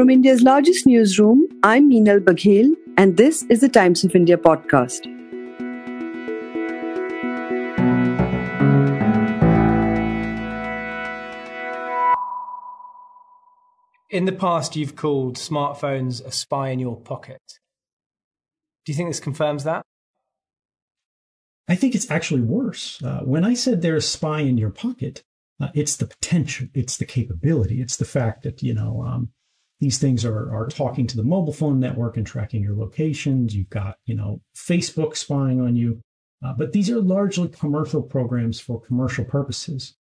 From India's largest newsroom, I'm Meenal Baghel, and this is the Times of India podcast. In the past, you've called smartphones a spy in your pocket. Do you think this confirms that? I think it's actually worse. Uh, when I said they're a spy in your pocket, uh, it's the potential, it's the capability, it's the fact that, you know, um, these things are, are talking to the mobile phone network and tracking your locations. You've got, you know, Facebook spying on you. Uh, but these are largely commercial programs for commercial purposes.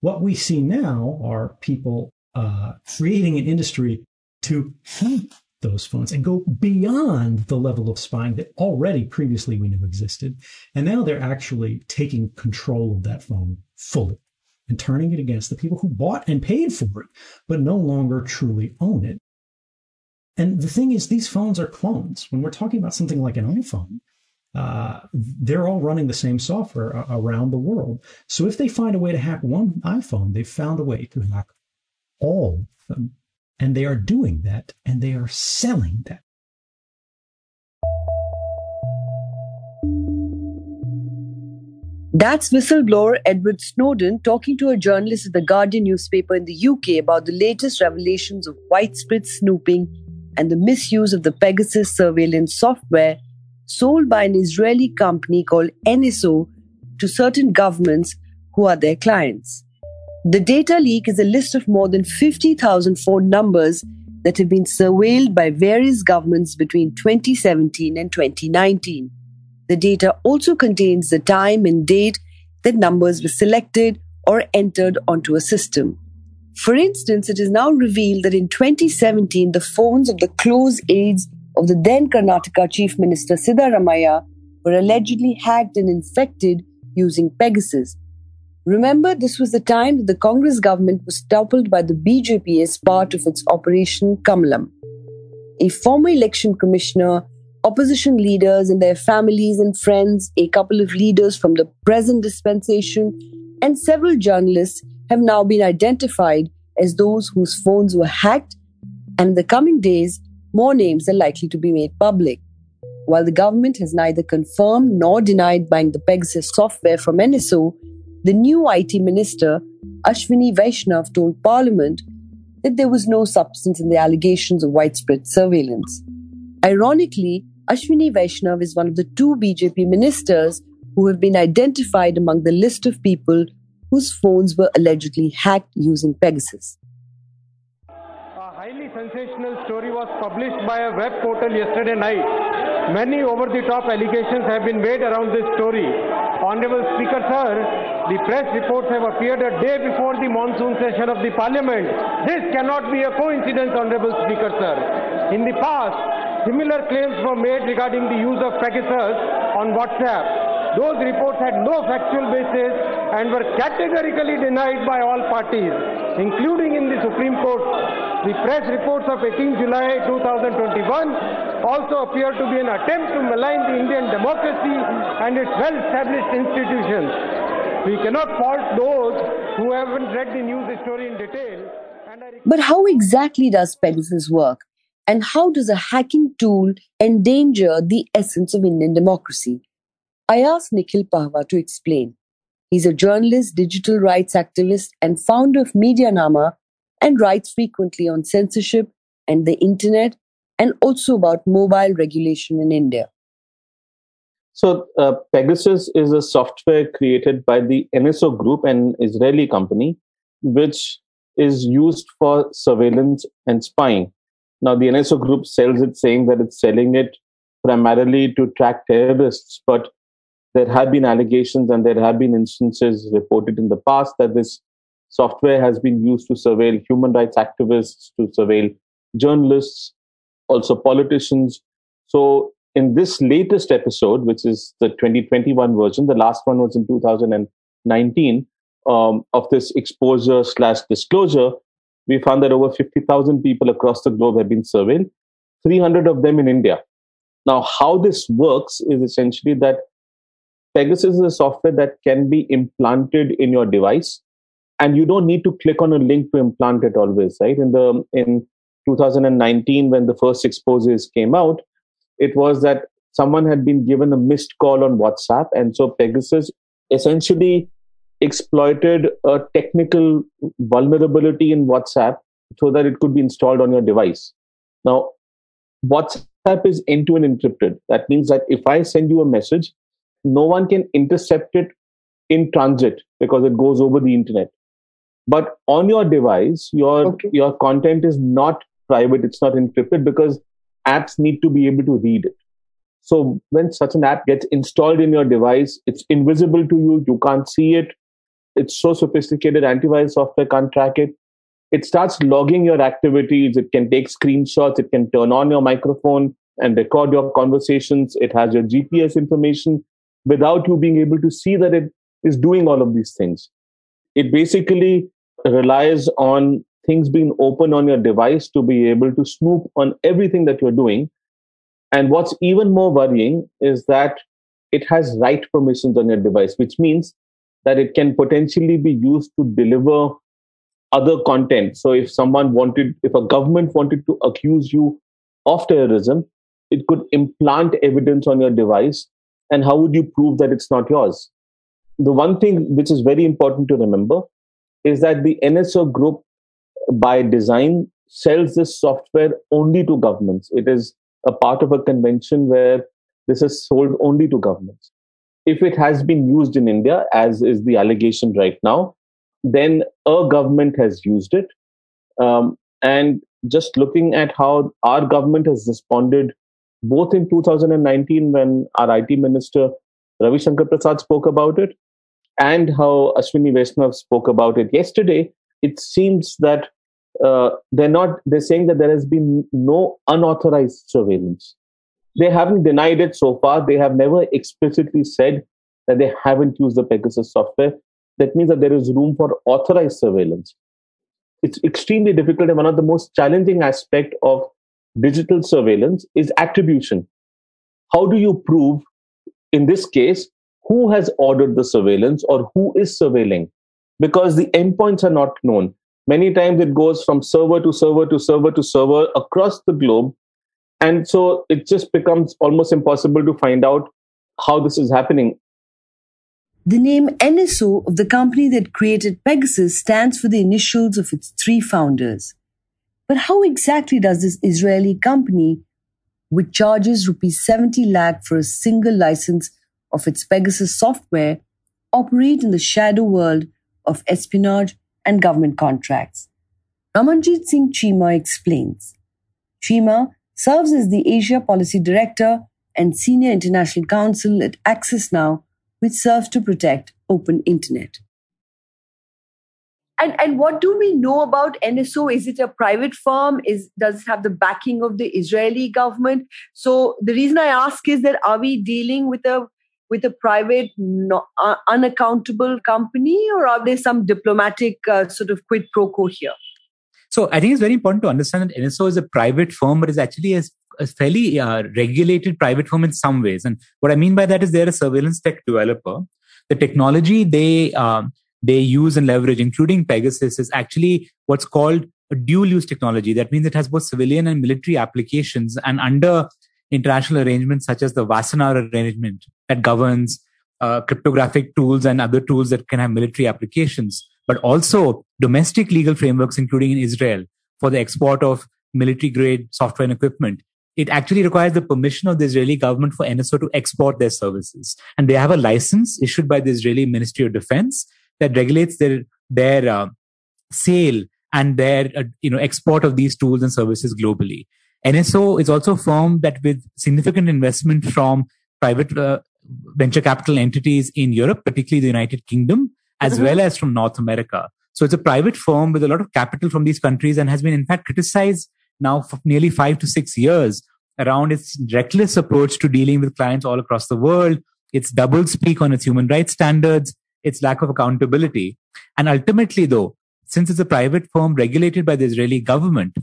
What we see now are people uh, creating an industry to hack those phones and go beyond the level of spying that already previously we knew existed. And now they're actually taking control of that phone fully and turning it against the people who bought and paid for it, but no longer truly own it. And the thing is, these phones are clones. When we're talking about something like an iPhone, uh, they're all running the same software around the world. So if they find a way to hack one iPhone, they've found a way to hack all of them. And they are doing that and they are selling that. That's whistleblower Edward Snowden talking to a journalist at the Guardian newspaper in the UK about the latest revelations of widespread snooping and the misuse of the Pegasus surveillance software sold by an Israeli company called NSO to certain governments who are their clients. The data leak is a list of more than 50,000 phone numbers that have been surveilled by various governments between 2017 and 2019. The data also contains the time and date that numbers were selected or entered onto a system. For instance, it is now revealed that in 2017, the phones of the close aides of the then Karnataka Chief Minister Siddaramaiah were allegedly hacked and infected using Pegasus. Remember, this was the time that the Congress government was toppled by the BJP as part of its Operation Kamalam. A former election commissioner opposition leaders and their families and friends, a couple of leaders from the present dispensation, and several journalists have now been identified as those whose phones were hacked, and in the coming days, more names are likely to be made public. While the government has neither confirmed nor denied buying the Pegasus software from NSO, the new IT minister, Ashwini Vaishnav, told Parliament that there was no substance in the allegations of widespread surveillance. Ironically, Ashwini Vaishnav is one of the two BJP ministers who have been identified among the list of people whose phones were allegedly hacked using Pegasus. A highly sensational story was published by a web portal yesterday night. Many over the top allegations have been made around this story. Honorable Speaker, sir, the press reports have appeared a day before the monsoon session of the Parliament. This cannot be a coincidence, Honorable Speaker, sir. In the past, Similar claims were made regarding the use of Pegasus on WhatsApp. Those reports had no factual basis and were categorically denied by all parties, including in the Supreme Court. The press reports of 18 July 2021 also appear to be an attempt to malign the Indian democracy and its well-established institutions. We cannot fault those who haven't read the news story in detail. But how exactly does Pegasus work? And how does a hacking tool endanger the essence of Indian democracy? I asked Nikhil Pahwa to explain. He's a journalist, digital rights activist, and founder of Medianama and writes frequently on censorship and the internet and also about mobile regulation in India. So, uh, Pegasus is a software created by the NSO Group, an Israeli company, which is used for surveillance and spying. Now, the NSO group sells it saying that it's selling it primarily to track terrorists, but there have been allegations and there have been instances reported in the past that this software has been used to surveil human rights activists, to surveil journalists, also politicians. So, in this latest episode, which is the 2021 version, the last one was in 2019, um, of this exposure slash disclosure, we found that over 50,000 people across the globe have been surveyed, 300 of them in India. Now, how this works is essentially that Pegasus is a software that can be implanted in your device, and you don't need to click on a link to implant it always, right? In the in 2019 when the first exposes came out, it was that someone had been given a missed call on WhatsApp. And so Pegasus essentially exploited a technical vulnerability in WhatsApp so that it could be installed on your device. Now, WhatsApp is end to end encrypted. That means that if I send you a message, no one can intercept it in transit because it goes over the internet. But on your device, your okay. your content is not private, it's not encrypted because apps need to be able to read it. So when such an app gets installed in your device, it's invisible to you, you can't see it. It's so sophisticated, antivirus software can't track it. It starts logging your activities, it can take screenshots, it can turn on your microphone and record your conversations, it has your GPS information without you being able to see that it is doing all of these things. It basically relies on things being open on your device to be able to snoop on everything that you're doing. And what's even more worrying is that it has write permissions on your device, which means that it can potentially be used to deliver other content. So if someone wanted, if a government wanted to accuse you of terrorism, it could implant evidence on your device. And how would you prove that it's not yours? The one thing which is very important to remember is that the NSO group by design sells this software only to governments. It is a part of a convention where this is sold only to governments. If it has been used in India, as is the allegation right now, then a government has used it. Um, and just looking at how our government has responded, both in 2019 when our IT minister Ravi Shankar Prasad spoke about it, and how Ashwini Vaishnav spoke about it yesterday, it seems that uh, they're not they're saying that there has been no unauthorized surveillance they haven't denied it so far. They have never explicitly said that they haven't used the pegasus software. That means that there is room for authorized surveillance. It's extremely difficult and one of the most challenging aspects of digital surveillance is attribution. How do you prove in this case who has ordered the surveillance or who is surveilling? Because the endpoints are not known. Many times it goes from server to server to server to server across the globe. And so it just becomes almost impossible to find out how this is happening. The name NSO of the company that created Pegasus stands for the initials of its three founders. But how exactly does this Israeli company, which charges rupees 70 lakh for a single license of its Pegasus software, operate in the shadow world of espionage and government contracts. Ramanjit Singh Chima explains. Chima serves as the Asia Policy Director and Senior International Counsel at Access Now, which serves to protect open internet. And, and what do we know about NSO? Is it a private firm? Is does it have the backing of the Israeli government? So the reason I ask is that are we dealing with a with a private, no, uh, unaccountable company, or are there some diplomatic uh, sort of quid pro quo here? So I think it's very important to understand that NSO is a private firm, but is actually a, a fairly uh, regulated private firm in some ways. And what I mean by that is they're a surveillance tech developer. The technology they um, they use and leverage, including Pegasus, is actually what's called a dual use technology. That means it has both civilian and military applications. And under international arrangements such as the Wassenaar arrangement that governs uh, cryptographic tools and other tools that can have military applications, but also domestic legal frameworks, including in Israel, for the export of military grade software and equipment. It actually requires the permission of the Israeli government for NSO to export their services. And they have a license issued by the Israeli Ministry of Defense that regulates their, their uh, sale and their uh, you know export of these tools and services globally. NSO is also a firm that with significant investment from private uh, venture capital entities in Europe, particularly the United Kingdom, as well as from North America. So it's a private firm with a lot of capital from these countries and has been in fact criticized now for nearly five to six years around its reckless approach to dealing with clients all across the world, its double speak on its human rights standards, its lack of accountability. And ultimately, though, since it's a private firm regulated by the Israeli government,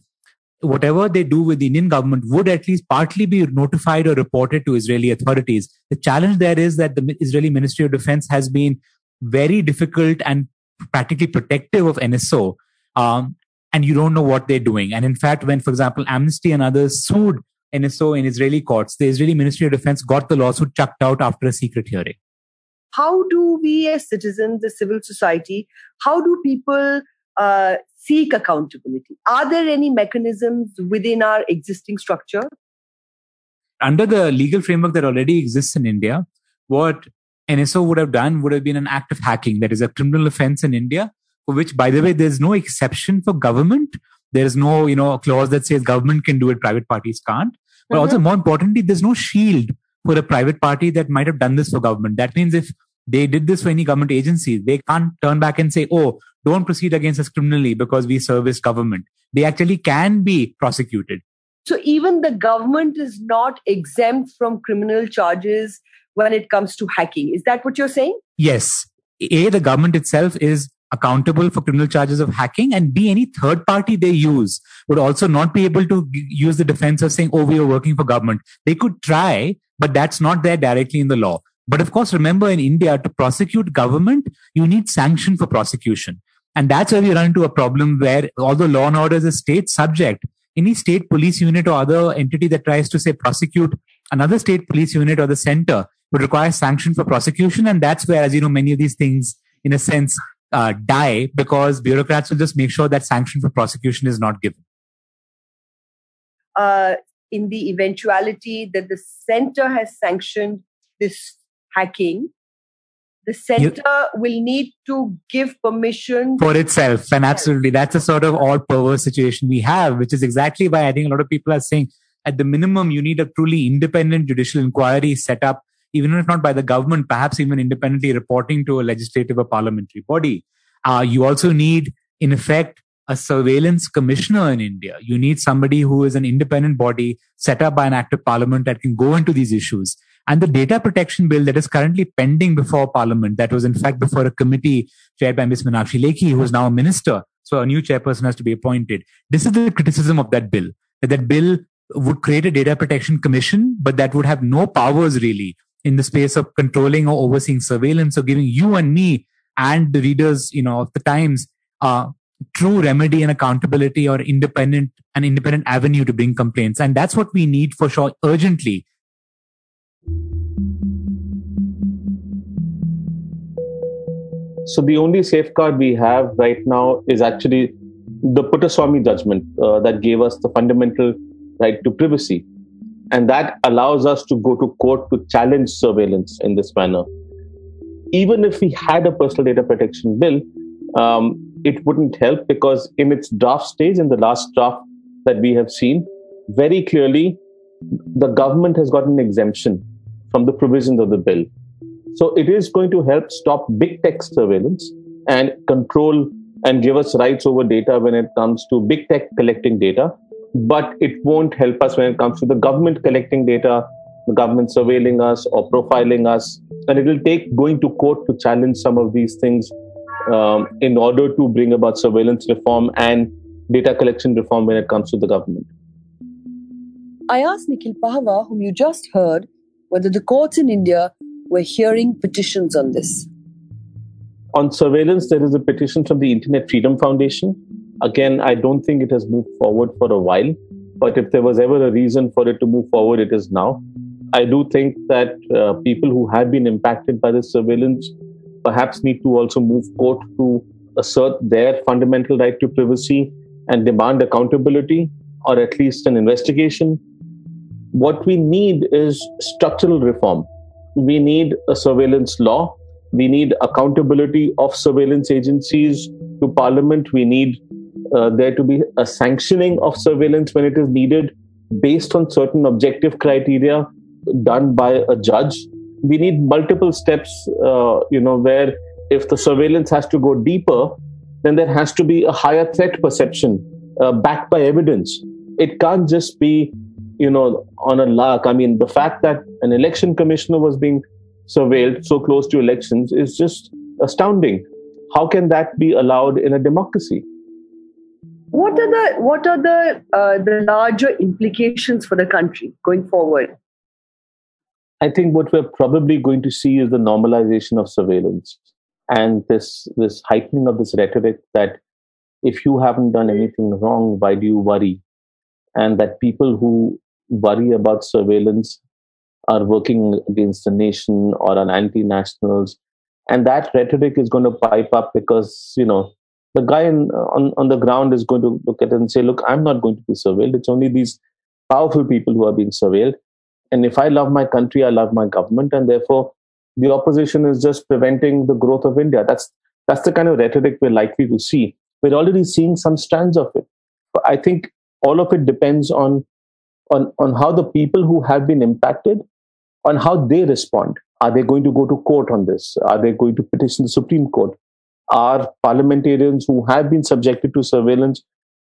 whatever they do with the Indian government would at least partly be notified or reported to Israeli authorities. The challenge there is that the Israeli Ministry of Defense has been very difficult and practically protective of NSO. Um, and you don't know what they're doing. And in fact, when, for example, Amnesty and others sued NSO in Israeli courts, the Israeli Ministry of Defense got the lawsuit chucked out after a secret hearing. How do we as citizens, as civil society, how do people uh, seek accountability? Are there any mechanisms within our existing structure? Under the legal framework that already exists in India, what NSO would have done would have been an act of hacking. That is a criminal offense in India, for which, by the way, there's no exception for government. There's no, you know, clause that says government can do it, private parties can't. But mm-hmm. also, more importantly, there's no shield for a private party that might have done this for government. That means if they did this for any government agency, they can't turn back and say, oh, don't proceed against us criminally because we service government. They actually can be prosecuted. So even the government is not exempt from criminal charges when it comes to hacking. Is that what you're saying? Yes. A, the government itself is accountable for criminal charges of hacking and b any third party they use would also not be able to use the defense of saying oh we are working for government they could try but that's not there directly in the law but of course remember in india to prosecute government you need sanction for prosecution and that's where we run into a problem where although law and order is a state subject any state police unit or other entity that tries to say prosecute another state police unit or the center would require sanction for prosecution. And that's where, as you know, many of these things, in a sense, uh, die because bureaucrats will just make sure that sanction for prosecution is not given. Uh, in the eventuality that the center has sanctioned this hacking, the center you, will need to give permission for itself. And absolutely, that's a sort of all perverse situation we have, which is exactly why I think a lot of people are saying at the minimum, you need a truly independent judicial inquiry set up, even if not by the government, perhaps even independently reporting to a legislative or parliamentary body. Uh, you also need, in effect, a surveillance commissioner in India. You need somebody who is an independent body set up by an act of parliament that can go into these issues. And the data protection bill that is currently pending before parliament, that was in fact before a committee chaired by Ms. Meenakshi Lekhi, who is now a minister. So a new chairperson has to be appointed. This is the criticism of that bill. That, that bill would create a data protection commission, but that would have no powers really in the space of controlling or overseeing surveillance or giving you and me and the readers, you know, of the Times, uh, true remedy and accountability or independent an independent avenue to bring complaints and that's what we need for sure urgently so the only safeguard we have right now is actually the Puttaswamy judgment uh, that gave us the fundamental right to privacy. And that allows us to go to court to challenge surveillance in this manner. Even if we had a personal data protection bill, um, it wouldn't help because in its draft stage, in the last draft that we have seen, very clearly the government has got an exemption from the provisions of the bill. So it is going to help stop big tech surveillance and control and give us rights over data when it comes to big tech collecting data. But it won't help us when it comes to the government collecting data, the government surveilling us or profiling us. And it will take going to court to challenge some of these things um, in order to bring about surveillance reform and data collection reform when it comes to the government. I asked Nikhil Pahwa, whom you just heard, whether the courts in India were hearing petitions on this. On surveillance, there is a petition from the Internet Freedom Foundation. Again, I don't think it has moved forward for a while, but if there was ever a reason for it to move forward, it is now. I do think that uh, people who have been impacted by this surveillance perhaps need to also move court to assert their fundamental right to privacy and demand accountability or at least an investigation. What we need is structural reform. We need a surveillance law. We need accountability of surveillance agencies to parliament. We need uh, there to be a sanctioning of surveillance when it is needed based on certain objective criteria done by a judge we need multiple steps, uh, you know, where if the surveillance has to go deeper, then there has to be a higher threat perception uh, backed by evidence. It can't just be, you know, on a lark. I mean, the fact that an election commissioner was being surveilled so close to elections is just astounding. How can that be allowed in a democracy? What are the what are the uh, the larger implications for the country going forward? I think what we're probably going to see is the normalization of surveillance and this this heightening of this rhetoric that if you haven't done anything wrong, why do you worry? And that people who worry about surveillance are working against the nation or are anti nationals. And that rhetoric is going to pipe up because, you know, the guy in, uh, on, on the ground is going to look at it and say, look, I'm not going to be surveilled. It's only these powerful people who are being surveilled. And if I love my country, I love my government. And therefore, the opposition is just preventing the growth of India. That's, that's the kind of rhetoric we're likely to see. We're already seeing some strands of it. But I think all of it depends on, on, on how the people who have been impacted, on how they respond. Are they going to go to court on this? Are they going to petition the Supreme Court? Are parliamentarians who have been subjected to surveillance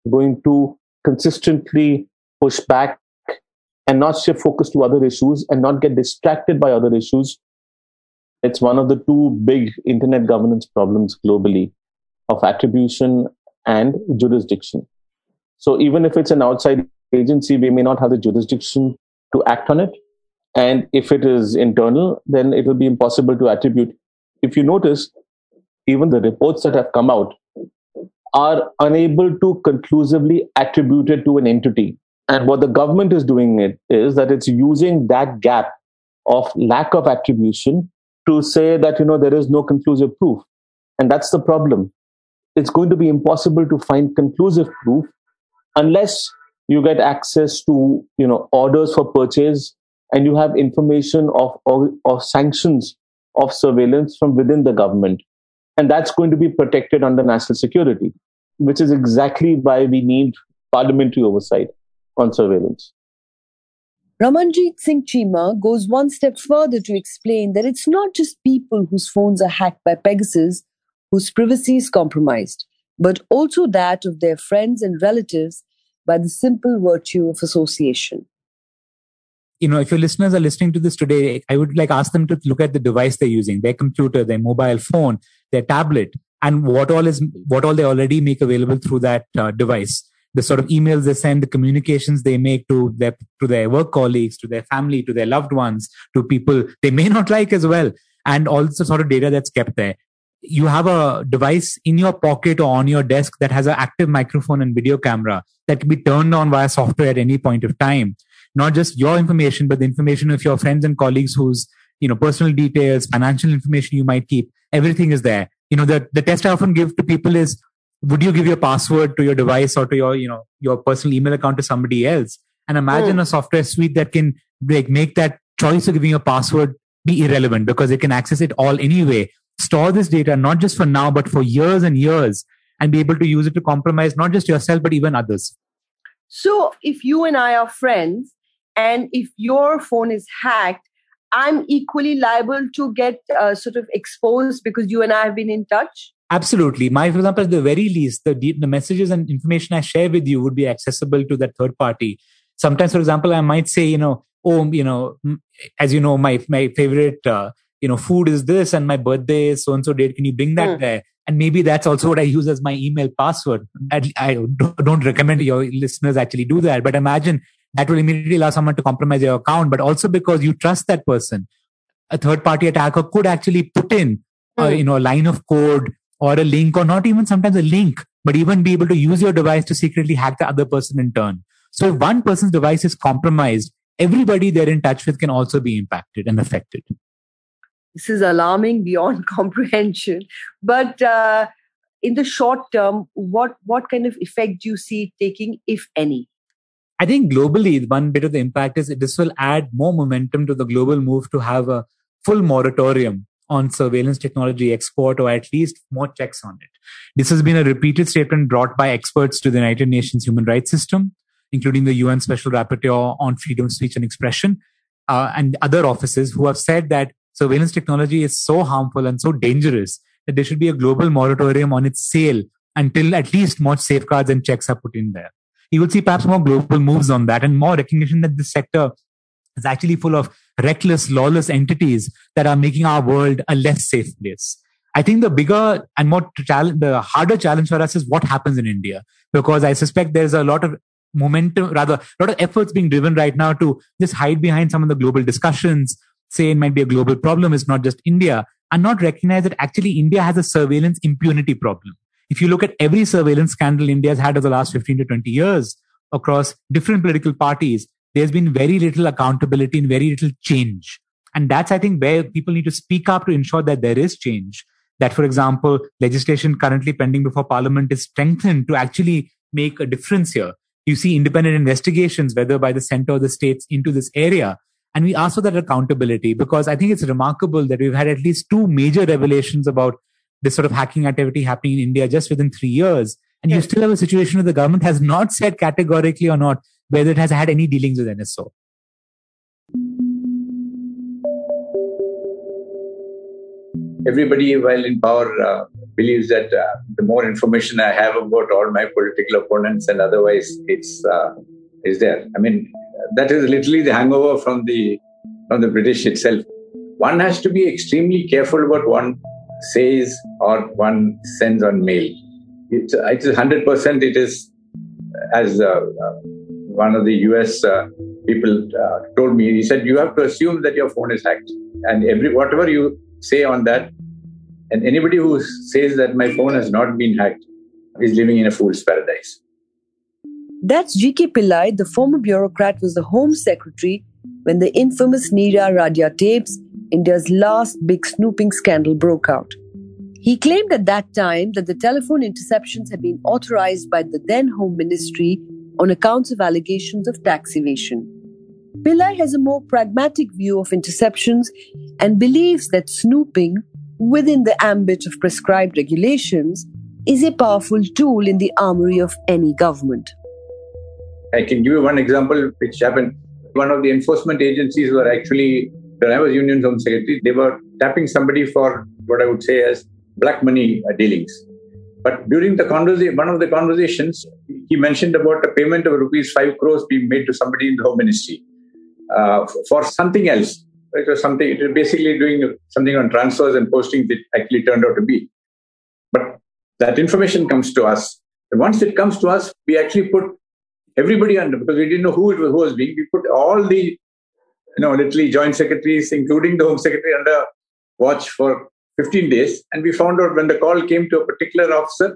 going to consistently push back and not shift focus to other issues and not get distracted by other issues? It's one of the two big internet governance problems globally of attribution and jurisdiction. So even if it's an outside agency, we may not have the jurisdiction to act on it. And if it is internal, then it will be impossible to attribute. If you notice, even the reports that have come out are unable to conclusively attribute it to an entity. And what the government is doing it is that it's using that gap of lack of attribution to say that you know there is no conclusive proof. And that's the problem. It's going to be impossible to find conclusive proof unless you get access to you know orders for purchase and you have information of, of, of sanctions of surveillance from within the government and that's going to be protected under national security, which is exactly why we need parliamentary oversight on surveillance. Ramanjeet Singh Chima goes one step further to explain that it's not just people whose phones are hacked by Pegasus whose privacy is compromised, but also that of their friends and relatives by the simple virtue of association you know, if your listeners are listening to this today, I would like ask them to look at the device they're using, their computer, their mobile phone, their tablet, and what all is what all they already make available through that uh, device. The sort of emails they send, the communications they make to their to their work colleagues, to their family, to their loved ones, to people they may not like as well, and all the sort of data that's kept there. You have a device in your pocket or on your desk that has an active microphone and video camera that can be turned on via software at any point of time not just your information, but the information of your friends and colleagues whose, you know, personal details, financial information you might keep. Everything is there. You know, the, the test I often give to people is, would you give your password to your device or to your, you know, your personal email account to somebody else? And imagine mm. a software suite that can like make that choice of giving your password be irrelevant because it can access it all anyway. Store this data, not just for now, but for years and years and be able to use it to compromise not just yourself, but even others. So if you and I are friends and if your phone is hacked, I'm equally liable to get uh, sort of exposed because you and I have been in touch. Absolutely. My, for example, at the very least, the, the messages and information I share with you would be accessible to that third party. Sometimes, for example, I might say, you know, oh, you know, as you know, my my favorite, uh, you know, food is this, and my birthday is so and so date. Can you bring that mm. there? And maybe that's also what I use as my email password. I, I don't recommend your listeners actually do that, but imagine that will immediately allow someone to compromise your account, but also because you trust that person. A third party attacker could actually put in, mm. you know, a line of code or a link or not even sometimes a link, but even be able to use your device to secretly hack the other person in turn. So if one person's device is compromised, everybody they're in touch with can also be impacted and affected. This is alarming beyond comprehension. But uh, in the short term, what, what kind of effect do you see it taking, if any? I think globally, one bit of the impact is this will add more momentum to the global move to have a full moratorium on surveillance technology export or at least more checks on it. This has been a repeated statement brought by experts to the United Nations human rights system, including the UN Special Rapporteur on freedom of speech and expression, uh, and other offices who have said that surveillance technology is so harmful and so dangerous that there should be a global moratorium on its sale until at least more safeguards and checks are put in there you will see perhaps more global moves on that and more recognition that this sector is actually full of reckless, lawless entities that are making our world a less safe place. I think the bigger and more challenge, the harder challenge for us is what happens in India, because I suspect there's a lot of momentum, rather, a lot of efforts being driven right now to just hide behind some of the global discussions, say it might be a global problem, it's not just India, and not recognize that actually India has a surveillance impunity problem. If you look at every surveillance scandal India has had over the last 15 to 20 years across different political parties, there's been very little accountability and very little change. And that's, I think, where people need to speak up to ensure that there is change. That, for example, legislation currently pending before parliament is strengthened to actually make a difference here. You see independent investigations, whether by the center or the states, into this area. And we ask for that accountability because I think it's remarkable that we've had at least two major revelations about this sort of hacking activity happening in India just within three years. And yes. you still have a situation where the government has not said categorically or not whether it has had any dealings with NSO. Everybody, while in power, uh, believes that uh, the more information I have about all my political opponents and otherwise, it's uh, is there. I mean, that is literally the hangover from the from the British itself. One has to be extremely careful about one says or one sends on mail. It's, it's 100%, it is, as uh, uh one of the US uh, people uh, told me, he said, you have to assume that your phone is hacked. And every whatever you say on that, and anybody who says that my phone has not been hacked is living in a fool's paradise. That's G.K. Pillai, the former bureaucrat, was the Home Secretary when the infamous Neera Radia tapes India's last big snooping scandal broke out. He claimed at that time that the telephone interceptions had been authorized by the then Home Ministry on accounts of allegations of tax evasion. Pillai has a more pragmatic view of interceptions and believes that snooping, within the ambit of prescribed regulations, is a powerful tool in the armory of any government. I can give you one example which happened. One of the enforcement agencies were actually when I was Union Home Secretary, they were tapping somebody for what I would say as black money uh, dealings. But during the conversation, one of the conversations, he mentioned about a payment of rupees five crores being made to somebody in the Home Ministry uh, for something else. It was something. It was basically doing something on transfers and postings. It actually turned out to be. But that information comes to us. And once it comes to us, we actually put everybody under because we didn't know who it was, who was being. We put all the you know, literally joint secretaries, including the Home Secretary, under watch for 15 days. And we found out when the call came to a particular officer,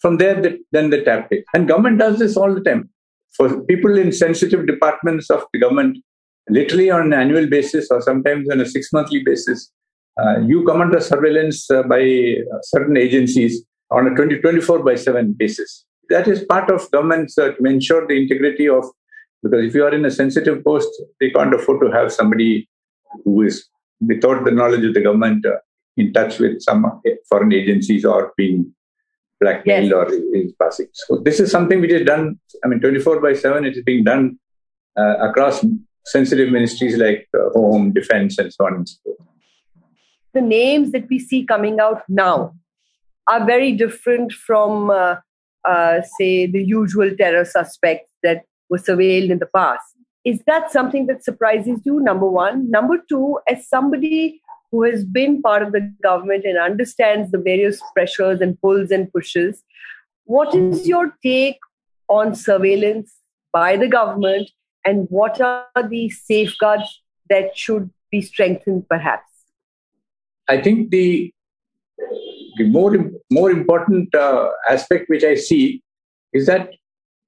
from there, they, then they tapped it. And government does this all the time. For people in sensitive departments of the government, literally on an annual basis or sometimes on a six monthly basis, uh, you come under surveillance uh, by certain agencies on a 20, 24 by 7 basis. That is part of government's uh, to ensure the integrity of because if you are in a sensitive post, they can't afford to have somebody who is without the knowledge of the government uh, in touch with some foreign agencies or being blackmailed yes. or is passing. So this is something which is done. I mean, 24 by 7, it is being done uh, across sensitive ministries like uh, home, defense, and so on and so forth. The names that we see coming out now are very different from, uh, uh say, the usual terror suspects that were surveilled in the past. Is that something that surprises you? Number one. Number two, as somebody who has been part of the government and understands the various pressures and pulls and pushes, what is your take on surveillance by the government and what are the safeguards that should be strengthened perhaps? I think the the more more important uh, aspect which I see is that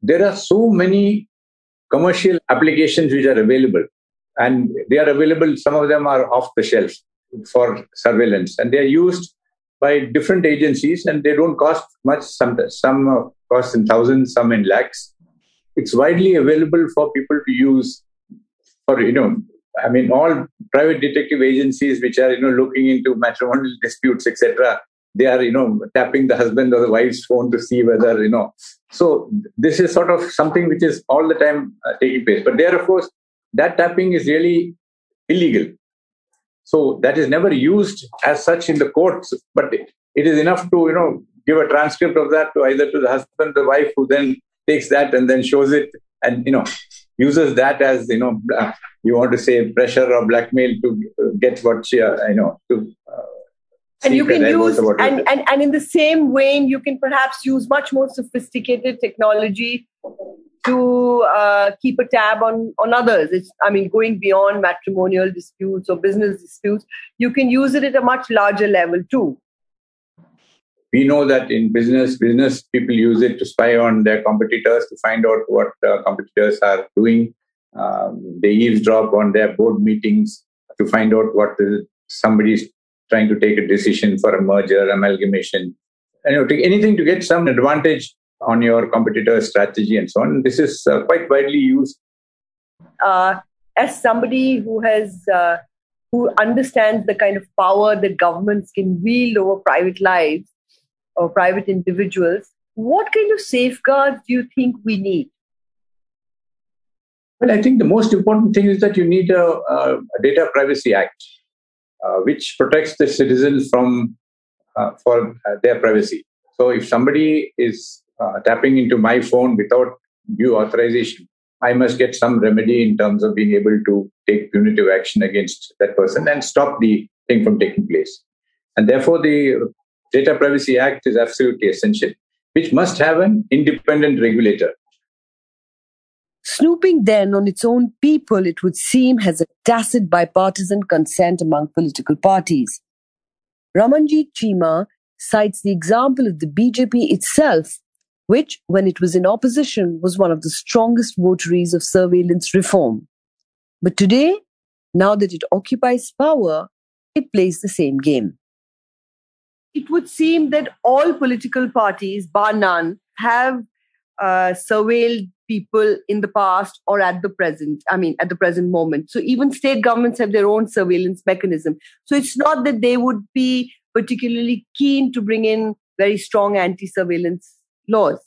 there are so many commercial applications which are available. And they are available, some of them are off the shelf for surveillance. And they are used by different agencies and they don't cost much. Some, some cost in thousands, some in lakhs. It's widely available for people to use for, you know, I mean, all private detective agencies which are, you know, looking into matrimonial disputes, etc., they are, you know, tapping the husband or the wife's phone to see whether, you know, so this is sort of something which is all the time uh, taking place. But there, of course, that tapping is really illegal. So that is never used as such in the courts, but it, is enough to, you know, give a transcript of that to either to the husband, the wife, who then takes that and then shows it and, you know, uses that as, you know, you want to say pressure or blackmail to get what she, uh, you know, to uh, and you can use and, and and in the same vein you can perhaps use much more sophisticated technology to uh, keep a tab on on others. It's i mean going beyond matrimonial disputes or business disputes you can use it at a much larger level too. We know that in business, business people use it to spy on their competitors to find out what uh, competitors are doing. Um, they eavesdrop on their board meetings to find out what somebody's trying to take a decision for a merger, amalgamation, you know, to, anything to get some advantage on your competitor's strategy and so on. This is uh, quite widely used. Uh, as somebody who has uh, who understands the kind of power that governments can wield over private lives or private individuals, what kind of safeguards do you think we need? Well, I think the most important thing is that you need a, a Data Privacy Act, which protects the citizens from uh, for uh, their privacy. So, if somebody is uh, tapping into my phone without due authorization, I must get some remedy in terms of being able to take punitive action against that person and stop the thing from taking place. And therefore, the Data Privacy Act is absolutely essential, which must have an independent regulator. Snooping then on its own people, it would seem, has a tacit bipartisan consent among political parties. Ramanjeet Chima cites the example of the BJP itself which, when it was in opposition, was one of the strongest votaries of surveillance reform. But today, now that it occupies power, it plays the same game. It would seem that all political parties, bar none, have uh, surveilled people in the past or at the present. I mean, at the present moment. So even state governments have their own surveillance mechanism. So it's not that they would be particularly keen to bring in very strong anti surveillance laws.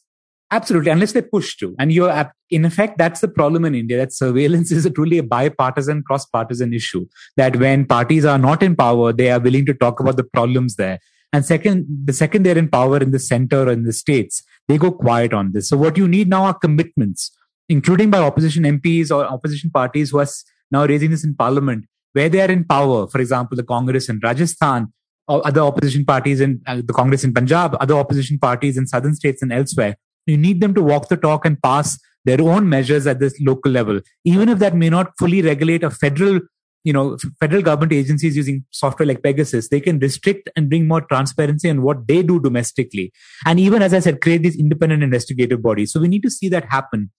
Absolutely, unless they push to. And you're, in effect, that's the problem in India that surveillance is a truly a bipartisan, cross partisan issue. That when parties are not in power, they are willing to talk about the problems there. And second, the second they're in power in the center or in the states, they go quiet on this. So what you need now are commitments, including by opposition MPs or opposition parties who are now raising this in parliament, where they are in power. For example, the Congress in Rajasthan, or other opposition parties in uh, the Congress in Punjab, other opposition parties in southern states and elsewhere. You need them to walk the talk and pass their own measures at this local level, even if that may not fully regulate a federal, you know, federal government agencies using software like Pegasus. They can restrict and bring more transparency on what they do domestically. And even as I said, create these independent investigative bodies. So we need to see that happen.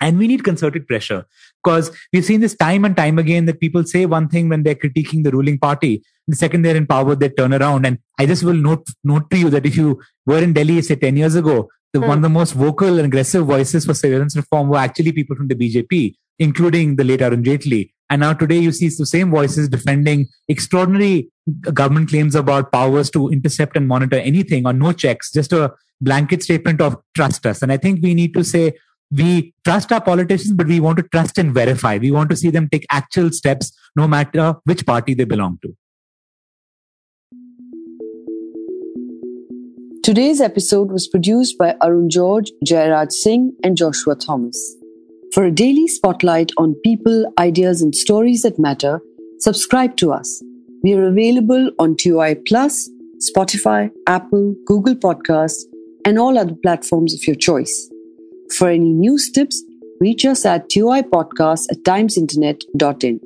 And we need concerted pressure because we've seen this time and time again that people say one thing when they're critiquing the ruling party. The second they're in power, they turn around. And I just will note, note to you that if you were in Delhi, say 10 years ago, the, mm. one of the most vocal and aggressive voices for surveillance reform were actually people from the BJP, including the late Arun Jaitley. And now today you see the same voices defending extraordinary government claims about powers to intercept and monitor anything or no checks, just a blanket statement of trust us. And I think we need to say we trust our politicians, but we want to trust and verify. We want to see them take actual steps, no matter which party they belong to. Today's episode was produced by Arun George, Jairaj Singh, and Joshua Thomas. For a daily spotlight on people, ideas, and stories that matter, subscribe to us. We are available on TOI Plus, Spotify, Apple, Google Podcasts, and all other platforms of your choice. For any news tips, reach us at toipodcast at timesinternet.in.